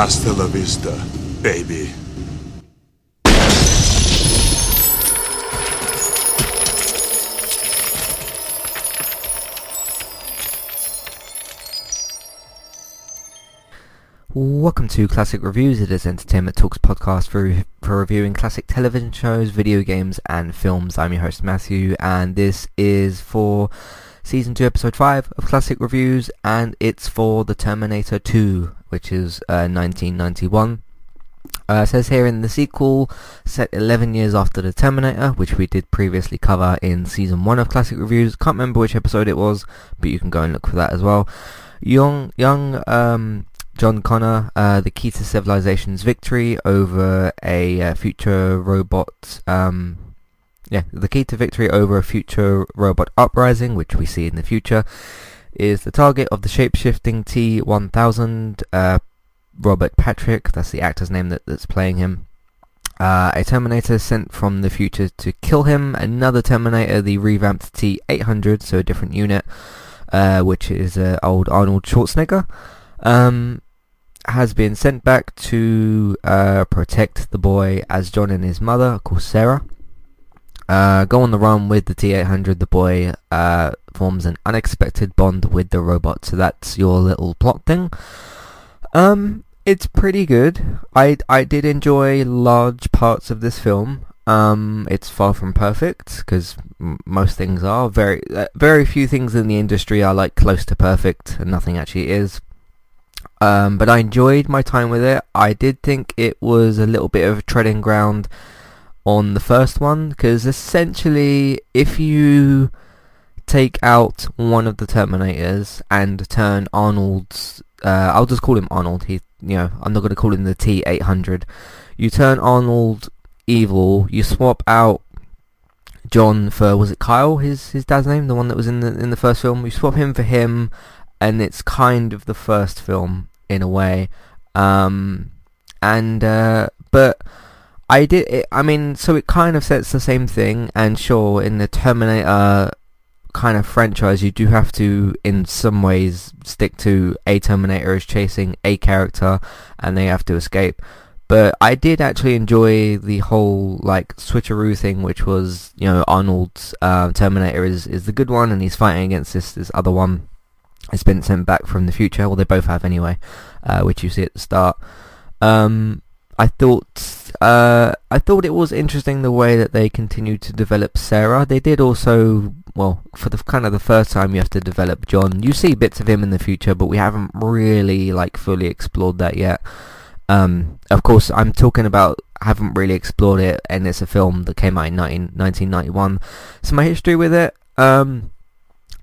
Hasta la vista, baby. Welcome to Classic Reviews. It is Entertainment Talks podcast for, for reviewing classic television shows, video games, and films. I'm your host Matthew, and this is for season two, episode five of Classic Reviews, and it's for the Terminator 2, which is uh, 1991. Uh, says here in the sequel, set 11 years after the Terminator, which we did previously cover in season one of Classic Reviews. Can't remember which episode it was, but you can go and look for that as well. Young, young. Um, John Connor, uh, the key to civilization's victory over a uh, future robot. Um, yeah, the key to victory over a future robot uprising, which we see in the future, is the target of the shape-shifting T-1000. Uh, Robert Patrick, that's the actor's name that, that's playing him. Uh, a Terminator sent from the future to kill him. Another Terminator, the revamped T-800, so a different unit, uh, which is uh, old Arnold Schwarzenegger. Um, has been sent back to uh, protect the boy as John and his mother, of course Sarah, uh, go on the run with the T-800. The boy uh, forms an unexpected bond with the robot. So that's your little plot thing. Um, it's pretty good. I I did enjoy large parts of this film. Um, it's far from perfect because m- most things are very uh, very few things in the industry are like close to perfect, and nothing actually is. Um, but I enjoyed my time with it. I did think it was a little bit of treading ground on the first one because essentially if you take out one of the Terminators and turn Arnold's, uh, I'll just call him Arnold. He, you know, I'm not going to call him the T800. You turn Arnold evil. You swap out John for was it Kyle? His his dad's name, the one that was in the in the first film. You swap him for him, and it's kind of the first film in a way. Um, and uh, but I did. It, I mean, so it kind of sets the same thing. And sure, in the Terminator kind of franchise, you do have to, in some ways, stick to a Terminator is chasing a character, and they have to escape. But I did actually enjoy the whole like switcheroo thing, which was you know Arnold's uh, Terminator is is the good one, and he's fighting against this this other one It's been sent back from the future. Well, they both have anyway, uh, which you see at the start. Um, I thought uh, I thought it was interesting the way that they continued to develop Sarah. They did also well for the kind of the first time you have to develop John. You see bits of him in the future, but we haven't really like fully explored that yet. Um, of course, I'm talking about haven't really explored it, and it's a film that came out in 19, 1991. So my history with it. Um,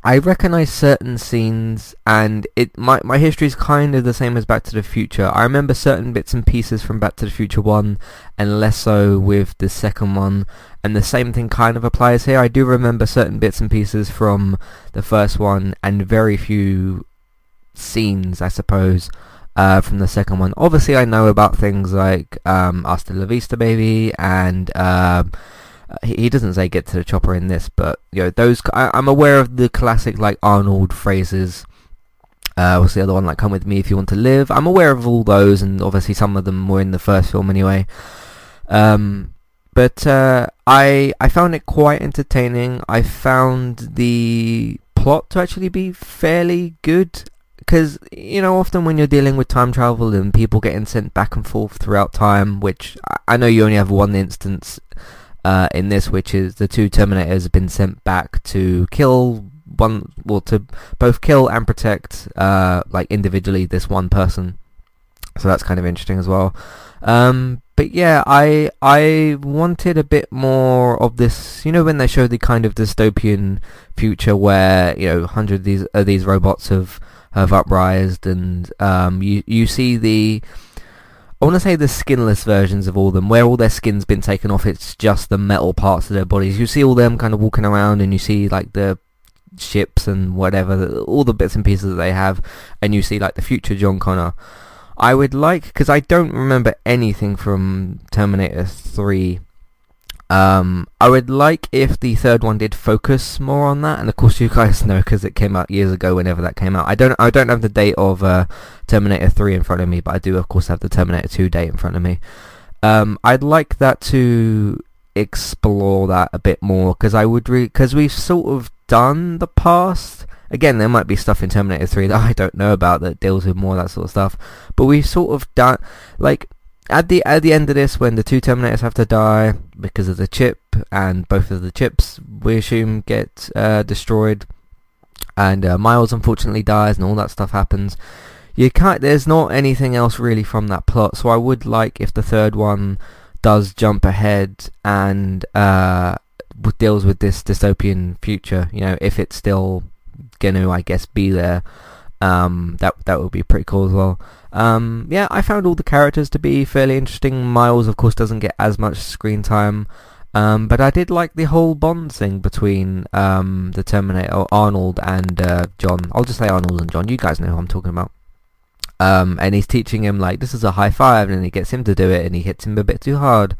I recognize certain scenes, and it my my history is kind of the same as Back to the Future. I remember certain bits and pieces from Back to the Future one, and less so with the second one. And the same thing kind of applies here. I do remember certain bits and pieces from the first one, and very few scenes, I suppose, uh, from the second one. Obviously, I know about things like um, Hasta La Vista Baby and. Uh, uh, he, doesn't say get to the chopper in this, but you know those. I, I'm aware of the classic like Arnold phrases. Uh, what's the other one? Like "Come with me if you want to live." I'm aware of all those, and obviously some of them were in the first film anyway. Um, but uh, I I found it quite entertaining. I found the plot to actually be fairly good because you know often when you're dealing with time travel and people getting sent back and forth throughout time, which I know you only have one instance uh, in this, which is the two Terminators have been sent back to kill one, well, to both kill and protect, uh, like individually, this one person. So that's kind of interesting as well. Um, but yeah, I I wanted a bit more of this. You know, when they show the kind of dystopian future where you know hundred of these of these robots have have uprised, and um, you you see the I want to say the skinless versions of all them, where all their skin's been taken off. It's just the metal parts of their bodies. You see all them kind of walking around, and you see like the ships and whatever, all the bits and pieces that they have, and you see like the future John Connor. I would like because I don't remember anything from Terminator Three. Um, I would like if the third one did focus more on that, and of course you guys know because it came out years ago. Whenever that came out, I don't I don't have the date of uh, Terminator 3 in front of me, but I do of course have the Terminator 2 date in front of me. Um, I'd like that to explore that a bit more because I would because we've sort of done the past. Again, there might be stuff in Terminator 3 that I don't know about that deals with more of that sort of stuff, but we've sort of done like at the at the end of this, when the two Terminators have to die because of the chip, and both of the chips we assume get uh, destroyed, and uh, Miles unfortunately dies, and all that stuff happens. You can't. There's not anything else really from that plot, so I would like if the third one does jump ahead and uh, deals with this dystopian future. You know, if it's still gonna, I guess, be there. Um, that that would be pretty cool as well. Um, yeah, I found all the characters to be fairly interesting. Miles, of course, doesn't get as much screen time, um, but I did like the whole Bond thing between um, the Terminator, Arnold, and uh, John. I'll just say Arnold and John. You guys know who I'm talking about. Um, and he's teaching him like this is a high five, and he gets him to do it, and he hits him a bit too hard.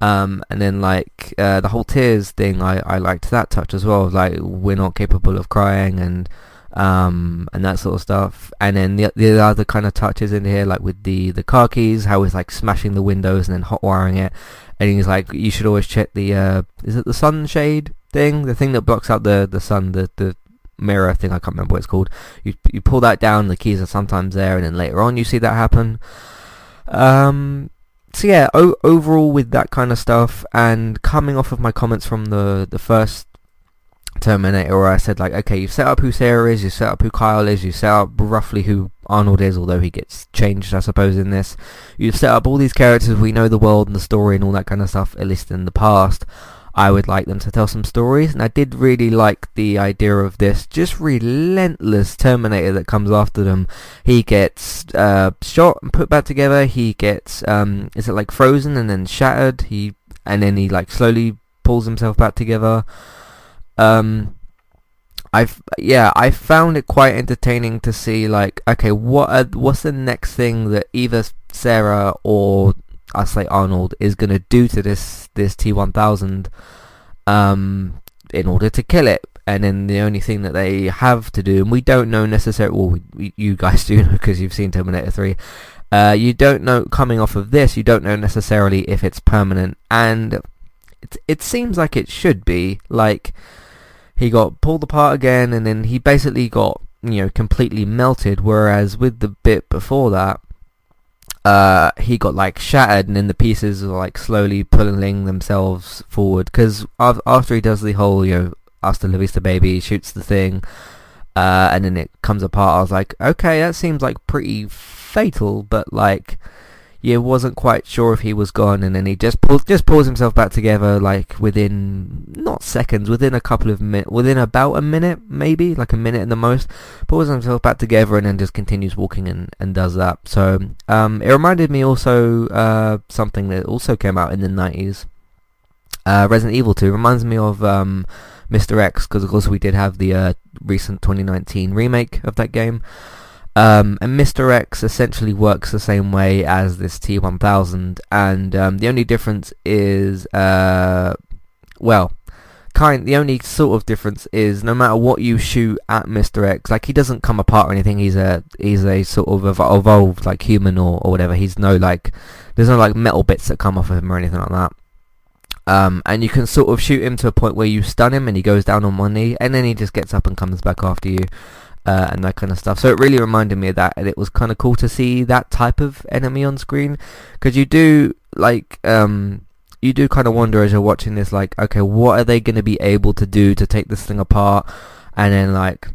Um, and then like uh, the whole tears thing, I, I liked that touch as well. Like we're not capable of crying, and um, and that sort of stuff. And then the the other kind of touches in here, like with the the car keys, how he's like smashing the windows and then hot wiring it. And he's like, you should always check the uh, is it the sunshade thing, the thing that blocks out the the sun, the the mirror thing. I can't remember what it's called. You you pull that down, the keys are sometimes there, and then later on you see that happen. Um, so yeah, o- overall with that kind of stuff, and coming off of my comments from the the first Terminator where I said like, okay, you've set up who Sarah is, you've set up who Kyle is, you've set up roughly who Arnold is, although he gets changed, I suppose, in this. You've set up all these characters, we know the world and the story and all that kind of stuff, at least in the past. I would like them to tell some stories, and I did really like the idea of this just relentless Terminator that comes after them. He gets uh, shot and put back together. He gets, um, is it like frozen and then shattered? He and then he like slowly pulls himself back together. Um, I've yeah, I found it quite entertaining to see like, okay, what are, what's the next thing that either Sarah or I say Arnold is gonna do to this this T1000 um, in order to kill it. And then the only thing that they have to do, and we don't know necessarily, well, we, you guys do know because you've seen Terminator 3, uh, you don't know, coming off of this, you don't know necessarily if it's permanent, and it, it seems like it should be, like, he got pulled apart again and then he basically got you know completely melted. Whereas with the bit before that uh, he got like shattered and then the pieces are like slowly pulling themselves forward. Because after he does the whole you know hasta la vista baby shoots the thing uh, and then it comes apart I was like okay that seems like pretty fatal but like yeah, wasn't quite sure if he was gone, and then he just pulled, just pulls himself back together, like within not seconds, within a couple of minutes, within about a minute, maybe like a minute at the most, pulls himself back together, and then just continues walking and, and does that. So um, it reminded me also uh, something that also came out in the nineties. Uh, Resident Evil 2 reminds me of um, Mr. X because of course we did have the uh, recent 2019 remake of that game. Um, and Mr. X essentially works the same way as this T1000, and um, the only difference is, uh, well, kind. The only sort of difference is no matter what you shoot at Mr. X, like he doesn't come apart or anything. He's a he's a sort of evolved like human or, or whatever. He's no like there's no like metal bits that come off of him or anything like that. Um, and you can sort of shoot him to a point where you stun him and he goes down on one knee, and then he just gets up and comes back after you uh, and that kind of stuff. So it really reminded me of that, and it was kind of cool to see that type of enemy on screen because you do like um, you do kind of wonder as you're watching this, like, okay, what are they going to be able to do to take this thing apart, and then like.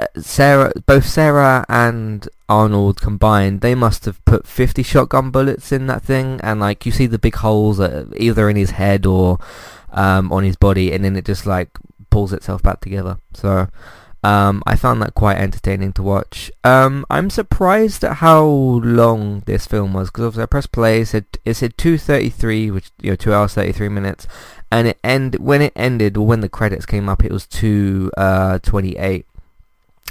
Uh, Sarah, both Sarah and Arnold combined, they must have put 50 shotgun bullets in that thing, and like you see the big holes either in his head or um, on his body, and then it just like pulls itself back together. So um, I found that quite entertaining to watch. Um, I'm surprised at how long this film was because obviously I pressed play. It said it said 2:33, which you know, two hours 33 minutes, and it end when it ended or when the credits came up, it was 2:28. Uh,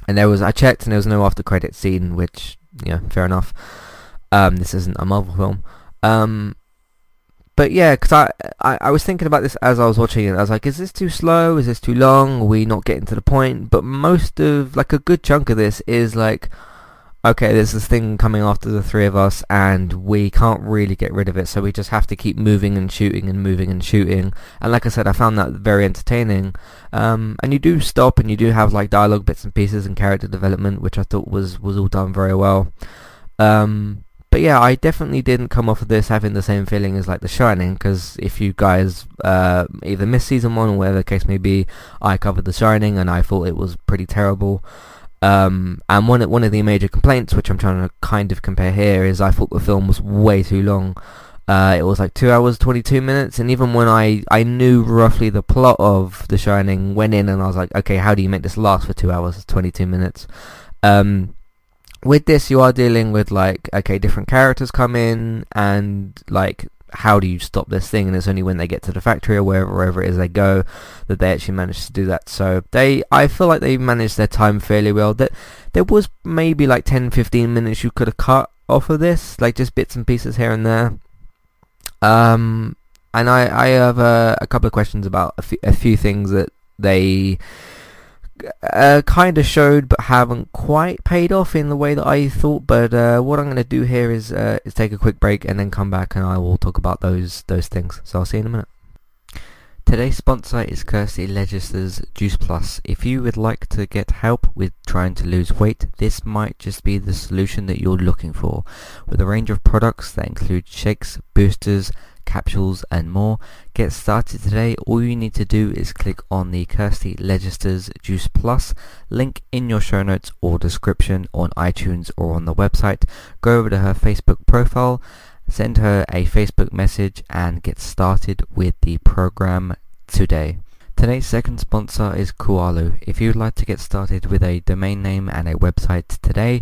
and there was I checked and there was no after credit scene, which yeah, fair enough. Um, this isn't a Marvel film. But yeah, because I, I I was thinking about this as I was watching it. I was like, is this too slow? Is this too long? Are we not getting to the point? But most of like a good chunk of this is like okay, there's this thing coming after the three of us and we can't really get rid of it, so we just have to keep moving and shooting and moving and shooting. And like I said, I found that very entertaining. Um, and you do stop and you do have like dialogue bits and pieces and character development, which I thought was, was all done very well. Um, but yeah, I definitely didn't come off of this having the same feeling as like The Shining, because if you guys uh, either missed season one or whatever the case may be, I covered The Shining and I thought it was pretty terrible. Um, and one one of the major complaints, which I'm trying to kind of compare here, is I thought the film was way too long. Uh, it was like two hours, 22 minutes, and even when I, I knew roughly the plot of The Shining, went in and I was like, okay, how do you make this last for two hours, 22 minutes? Um, with this, you are dealing with like, okay, different characters come in, and like how do you stop this thing? And it's only when they get to the factory or wherever, wherever it is they go that they actually manage to do that. So they, I feel like they managed their time fairly well. That there was maybe like 10, 15 minutes you could have cut off of this, like just bits and pieces here and there. Um, and I, I have a, a couple of questions about a few, a few things that they uh, kind of showed but haven't quite paid off in the way that I thought. But uh, what I'm going to do here is uh, is take a quick break and then come back and I will talk about those those things. So I'll see you in a minute. Today's sponsor is Kirsty Legister's Juice Plus. If you would like to get help with trying to lose weight, this might just be the solution that you're looking for. With a range of products that include shakes, boosters, capsules and more. Get started today. All you need to do is click on the Kirsty Legister's Juice Plus link in your show notes or description on iTunes or on the website. Go over to her Facebook profile, send her a Facebook message and get started with the program today. Today's second sponsor is Kualu. If you'd like to get started with a domain name and a website today,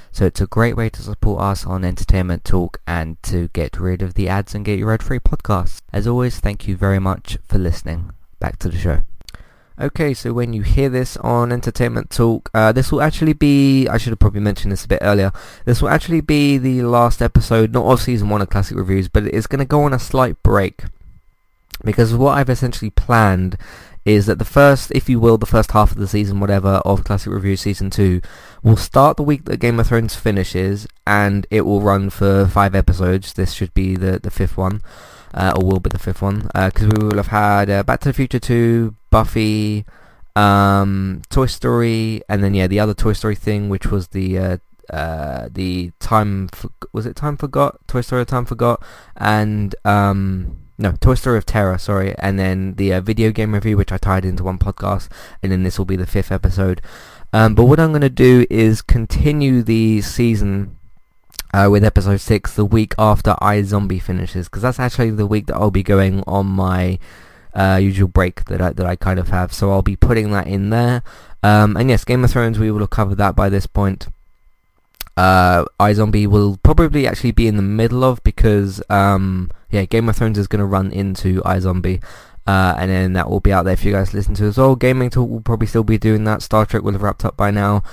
So it's a great way to support us on Entertainment Talk and to get rid of the ads and get your ad-free podcasts. As always, thank you very much for listening. Back to the show. Okay, so when you hear this on Entertainment Talk, uh, this will actually be, I should have probably mentioned this a bit earlier, this will actually be the last episode, not of Season 1 of Classic Reviews, but it's going to go on a slight break. Because what I've essentially planned is that the first, if you will, the first half of the season, whatever, of Classic Review Season 2 will start the week that Game of Thrones finishes and it will run for five episodes. This should be the, the fifth one, uh, or will be the fifth one, because uh, we will have had uh, Back to the Future 2, Buffy, um, Toy Story, and then, yeah, the other Toy Story thing, which was the... Uh, uh, the time for, was it time forgot Toy Story time forgot and um no, Toy Story of Terror, sorry, and then the uh, video game review, which I tied into one podcast, and then this will be the fifth episode. Um, but what I'm going to do is continue the season uh, with episode six the week after iZombie finishes, because that's actually the week that I'll be going on my uh, usual break that I, that I kind of have. So I'll be putting that in there. Um, and yes, Game of Thrones, we will have covered that by this point uh, iZombie will probably actually be in the middle of because um, yeah, Game of Thrones is going to run into iZombie. Uh, and then that will be out there for you guys to listen to as well. Gaming Talk will probably still be doing that. Star Trek will have wrapped up by now.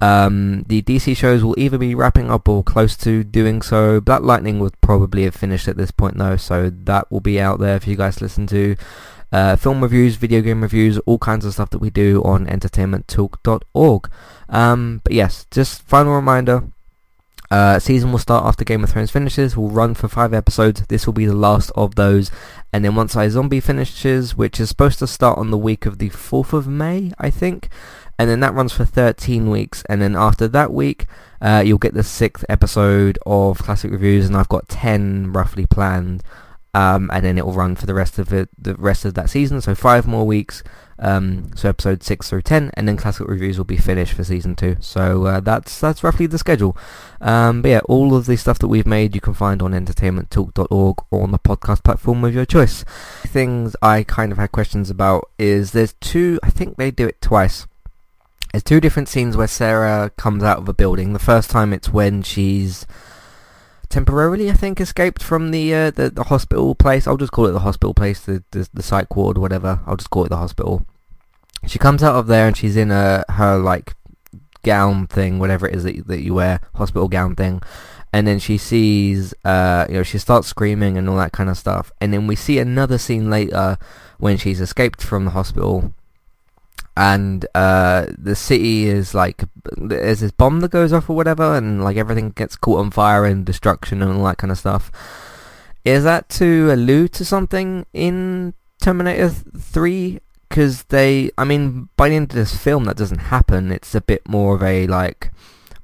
Um, the DC shows will either be wrapping up or close to doing so. Black Lightning would probably have finished at this point though, so that will be out there for you guys to listen to. Uh, film reviews, video game reviews, all kinds of stuff that we do on entertainmenttalk.org. Um, but yes, just final reminder, uh, season will start after Game of Thrones finishes, We'll run for five episodes. This will be the last of those. And then once iZombie finishes, which is supposed to start on the week of the 4th of May, I think, and then that runs for 13 weeks, and then after that week, uh, you'll get the sixth episode of Classic Reviews, and I've got 10 roughly planned, um, and then it will run for the rest of it, the rest of that season, so five more weeks, um, so episode 6 through 10, and then Classic Reviews will be finished for season 2. So uh, that's that's roughly the schedule. Um, but yeah, all of the stuff that we've made you can find on entertainmenttalk.org or on the podcast platform of your choice. Things I kind of had questions about is there's two, I think they do it twice. There's two different scenes where Sarah comes out of a building. The first time it's when she's temporarily, I think, escaped from the uh, the, the hospital place. I'll just call it the hospital place, the, the the psych ward, whatever. I'll just call it the hospital. She comes out of there and she's in a her like gown thing, whatever it is that that you wear, hospital gown thing. And then she sees, uh, you know, she starts screaming and all that kind of stuff. And then we see another scene later when she's escaped from the hospital and uh, the city is like there's this bomb that goes off or whatever, and like everything gets caught on fire and destruction and all that kind of stuff. Is that to allude to something in Terminator 3? Because they, I mean, by the end of this film, that doesn't happen. It's a bit more of a like,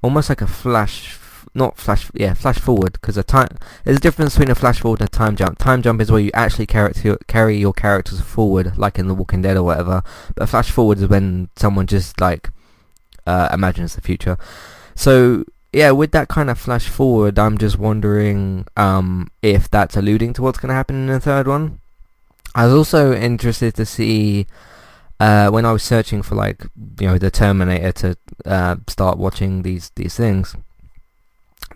almost like a flash not flash, yeah, flash forward, because a time there's a difference between a flash forward and a time jump. Time jump is where you actually character, carry your characters forward, like in The Walking Dead or whatever. But a flash forward is when someone just like uh, imagines the future. So yeah, with that kind of flash forward, I'm just wondering um, if that's alluding to what's going to happen in the third one. I was also interested to see uh, when I was searching for like you know the Terminator to uh, start watching these these things.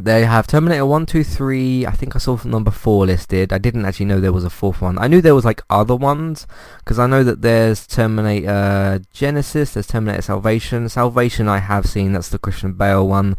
They have Terminator 1, 2, 3, I think I saw number 4 listed. I didn't actually know there was a fourth one. I knew there was like other ones, because I know that there's Terminator Genisys, there's Terminator Salvation. Salvation I have seen, that's the Christian Bale one.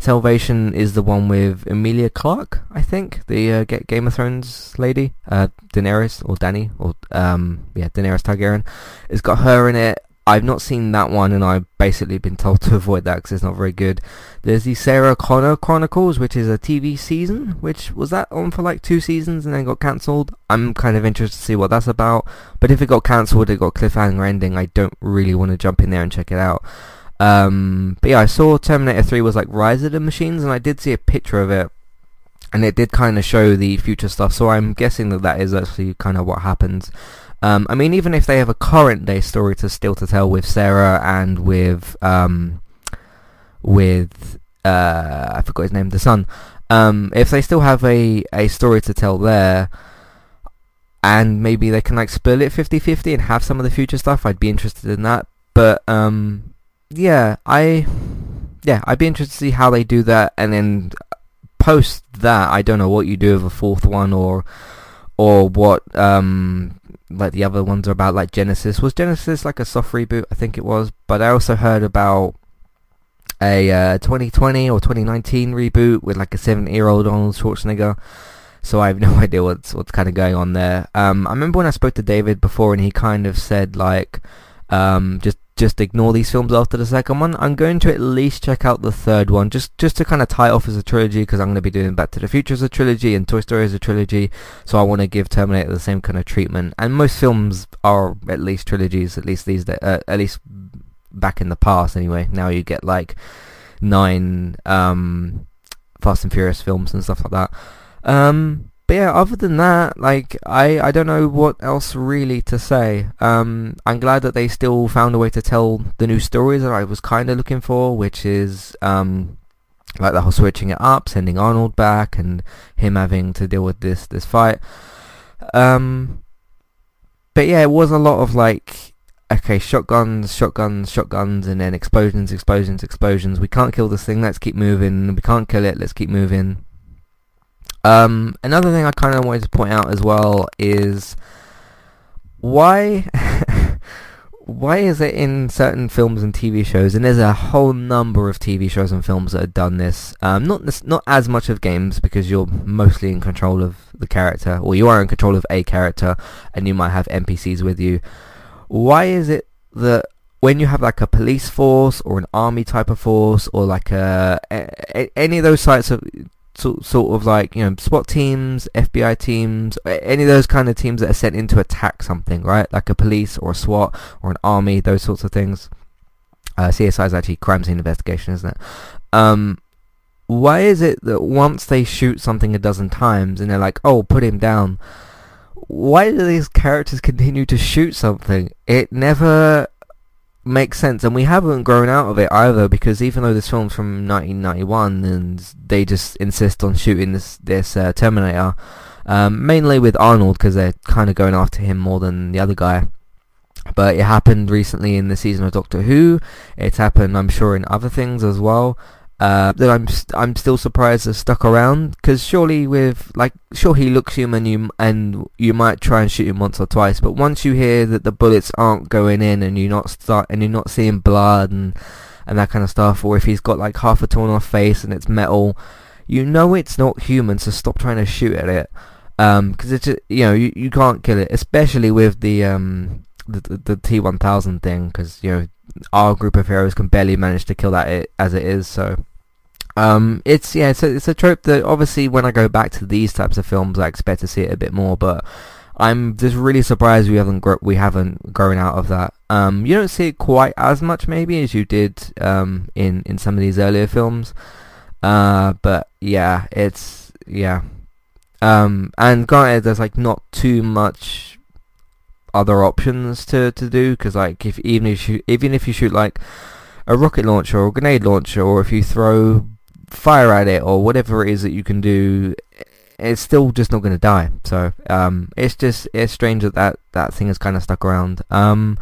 Salvation is the one with Emilia Clarke, I think, the uh, Game of Thrones lady, uh, Daenerys, or Danny or, um, yeah, Daenerys Targaryen. It's got her in it. I've not seen that one, and I've basically been told to avoid that because it's not very good. There's the Sarah Connor Chronicles, which is a TV season, which was that on for like two seasons and then got cancelled. I'm kind of interested to see what that's about, but if it got cancelled, it got cliffhanger ending. I don't really want to jump in there and check it out. Um, but yeah, I saw Terminator 3 was like Rise of the Machines, and I did see a picture of it, and it did kind of show the future stuff. So I'm guessing that that is actually kind of what happens. Um, I mean, even if they have a current day story to still to tell with Sarah and with um, with uh, I forgot his name, the son. Um, if they still have a, a story to tell there, and maybe they can like split it 50-50 and have some of the future stuff, I'd be interested in that. But um, yeah, I yeah, I'd be interested to see how they do that, and then post that, I don't know what you do with a fourth one or or what um like the other ones are about like Genisys. Was Genisys like a soft reboot? I think it was. But I also heard about a uh, 2020 or 2019 reboot with like a 70 year old Arnold Schwarzenegger. So I have no idea what's what's kind of going on there. Um, I remember when I spoke to David before, and he kind of said like, um, just just ignore these films after the second one. I'm going to at least check out the third one, just just to kind of tie off as a trilogy, because I'm going to be doing Back to the Future as a trilogy and Toy Story as a trilogy. So I want to give Terminator the same kind of treatment. And most films are at least trilogies, at least these, uh, at least back in the past anyway. Now you get like nine um, Fast and Furious films and stuff like that. Um, but yeah, other than that, like I, I don't know what else really to say. Um, I'm glad that they still found a way to tell the new stories that I was kind of looking for, which is um, like the whole switching it up, sending Arnold back, and him having to deal with this this fight. Um, but yeah, it was a lot of like, okay, shotguns, shotguns, shotguns, and then explosions, explosions, explosions. We can't kill this thing. Let's keep moving. We can't kill it. Let's keep moving. Um, another thing I kind of wanted to point out as well is why why is it in certain films and TV shows, and there's a whole number of TV shows and films that have done this. Um, not not as much of games because you're mostly in control of the character, or you are in control of a character, and you might have NPCs with you. Why is it that when you have like a police force or an army type of force or like a, a any of those types of sort of like you know SWAT teams, FBI teams, any of those kind of teams that are sent in to attack something, right? Like a police or a SWAT or an army, those sorts of things. Uh, CSI is actually crime scene investigation, isn't it? Um, why is it that once they shoot something a dozen times and they're like, oh, put him down, why do these characters continue to shoot something? It never makes sense, and we haven't grown out of it either. Because even though this film's from 1991, and they just insist on shooting this this uh, Terminator, um, mainly with Arnold because they're kind of going after him more than the other guy. But it happened recently in the season of Doctor Who. It's happened, I'm sure, in other things as well. Uh, that I'm st- I'm still surprised they're stuck around because surely with like sure he looks human you and you might try and shoot him once or twice but once you hear that the bullets aren't going in and you're not start and you're not seeing blood and and that kind of stuff or if he's got like half a torn off face and it's metal you know it's not human so stop trying to shoot at it. Because um, it's you know you, you can't kill it especially with the um the the, the T1000 thing because you know our group of heroes can barely manage to kill that it, as it is so um, it's yeah, it's a, it's a trope that obviously when I go back to these types of films, I expect to see it a bit more. But I'm just really surprised we haven't gro- we haven't grown out of that. Um, you don't see it quite as much maybe as you did um, in in some of these earlier films. Uh, but yeah, it's yeah. Um, and granted, there's like not too much other options to to do because like if even if you even if you shoot like a rocket launcher or a grenade launcher or if you throw fire at it or whatever it is that you can do, it's still just not going to die. So um, it's just it's strange that that, that thing has kind of stuck around. Um,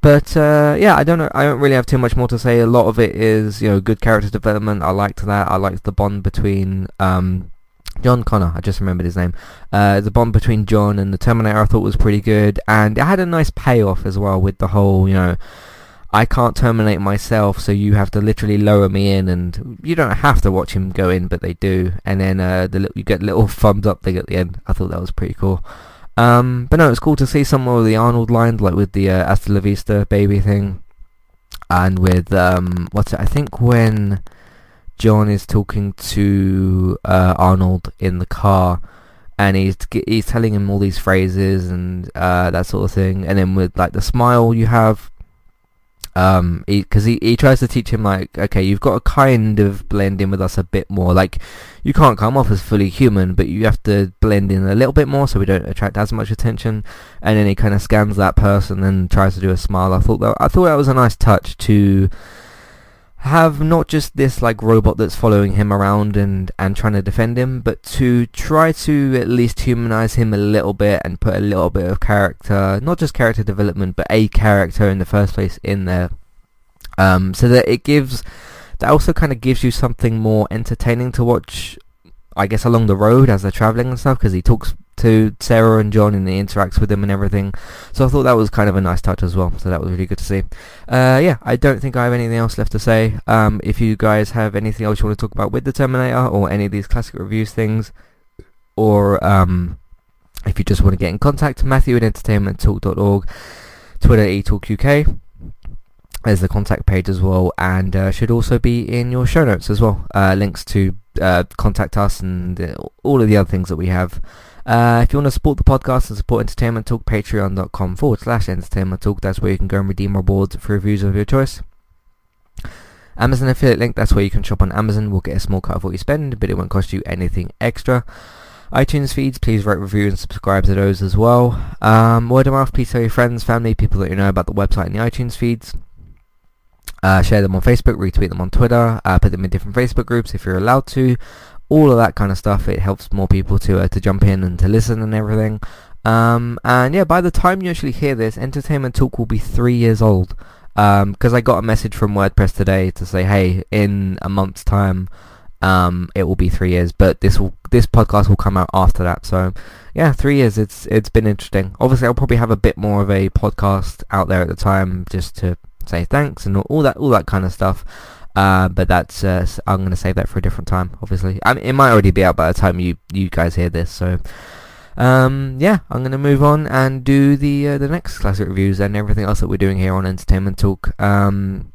but uh, yeah, I don't know. I don't really have too much more to say. A lot of it is you know good character development. I liked that. I liked the bond between um, John Connor. I just remembered his name. Uh, the bond between John and the Terminator I thought was pretty good, and it had a nice payoff as well with the whole you know I can't terminate myself, so you have to literally lower me in, and you don't have to watch him go in, but they do. And then uh, the you get a little thumbs up thing at the end. I thought that was pretty cool. Um, but no, it's cool to see some of the Arnold lines, like with the uh, Hasta la Vista baby thing, and with um, what's it? I think when John is talking to uh, Arnold in the car, and he's he's telling him all these phrases and uh, that sort of thing, and then with like the smile you have um because he, he, he tries to teach him like okay you've got to kind of blend in with us a bit more. Like you can't come off as fully human but you have to blend in a little bit more so we don't attract as much attention. And then he kind of scans that person and tries to do a smile. I thought that i thought that was a nice touch to have not just this like robot that's following him around and and trying to defend him but to try to at least humanize him a little bit and put a little bit of character not just character development but a character in the first place in there. Um, so that it gives that also kind of gives you something more entertaining to watch I guess along the road as they're traveling and stuff because he talks to Sarah and John and he interacts with them and everything. So I thought that was kind of a nice touch as well. So that was really good to see. Uh, yeah, I don't think I have anything else left to say. Um, if you guys have anything else you want to talk about with the Terminator or any of these classic reviews things, or um, if you just want to get in contact, Matthew at entertainmenttalk.org, Twitter eTalkUK. There's the contact page as well, and uh, should also be in your show notes as well. Uh, links to uh, contact us and uh, all of the other things that we have. Uh, if you want to support the podcast and support Entertainment Talk, patreon.com forward slash entertainment talk. That's where you can go and redeem rewards for reviews of your choice. Amazon affiliate link, that's where you can shop on Amazon. We'll get a small cut of what you spend, but it won't cost you anything extra. iTunes feeds, please rate, review, and subscribe to those as well. Um, word of mouth, please tell your friends, family, people that you know about the website and the iTunes feeds. Uh, share them on Facebook, retweet them on Twitter, uh, put them in different Facebook groups if you're allowed to all of that kind of stuff. It helps more people to uh, to jump in and to listen and everything. Um, and yeah, by the time you actually hear this, Entertainment Talk will be three years old. Because um, I got a message from WordPress today to say, hey, in a month's time, um, it will be three years. But this will this podcast will come out after that. So yeah, three years. It's it's been interesting. Obviously, I'll probably have a bit more of a podcast out there at the time, just to say thanks and all that all that kind of stuff. Uh, but that's uh, I'm going to save that for a different time. Obviously, I mean, it might already be out by the time you you guys hear this. So, um, yeah, I'm going to move on and do the uh, the next classic reviews and everything else that we're doing here on Entertainment Talk. Um,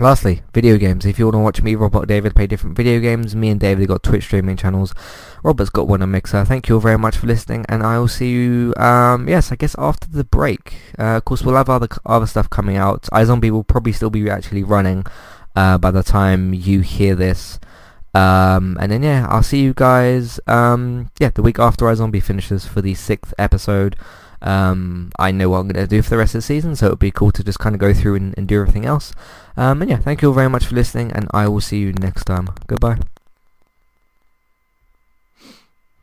Lastly, video games. If you want to watch me, Robert David, play different video games, me and David got Twitch streaming channels. Robert's got one on Mixer. Thank you all very much for listening, and I will see you, um, yes, I guess after the break. Uh, of course, we'll have other other stuff coming out. iZombie will probably still be actually running uh, by the time you hear this. Um, and then, yeah, I'll see you guys, um, yeah, the week after iZombie finishes for the sixth episode. Um, I know what I'm going to do for the rest of the season, so it would be cool to just kind of go through and, and do everything else. Um, and yeah, thank you all very much for listening, and I will see you next time. Goodbye.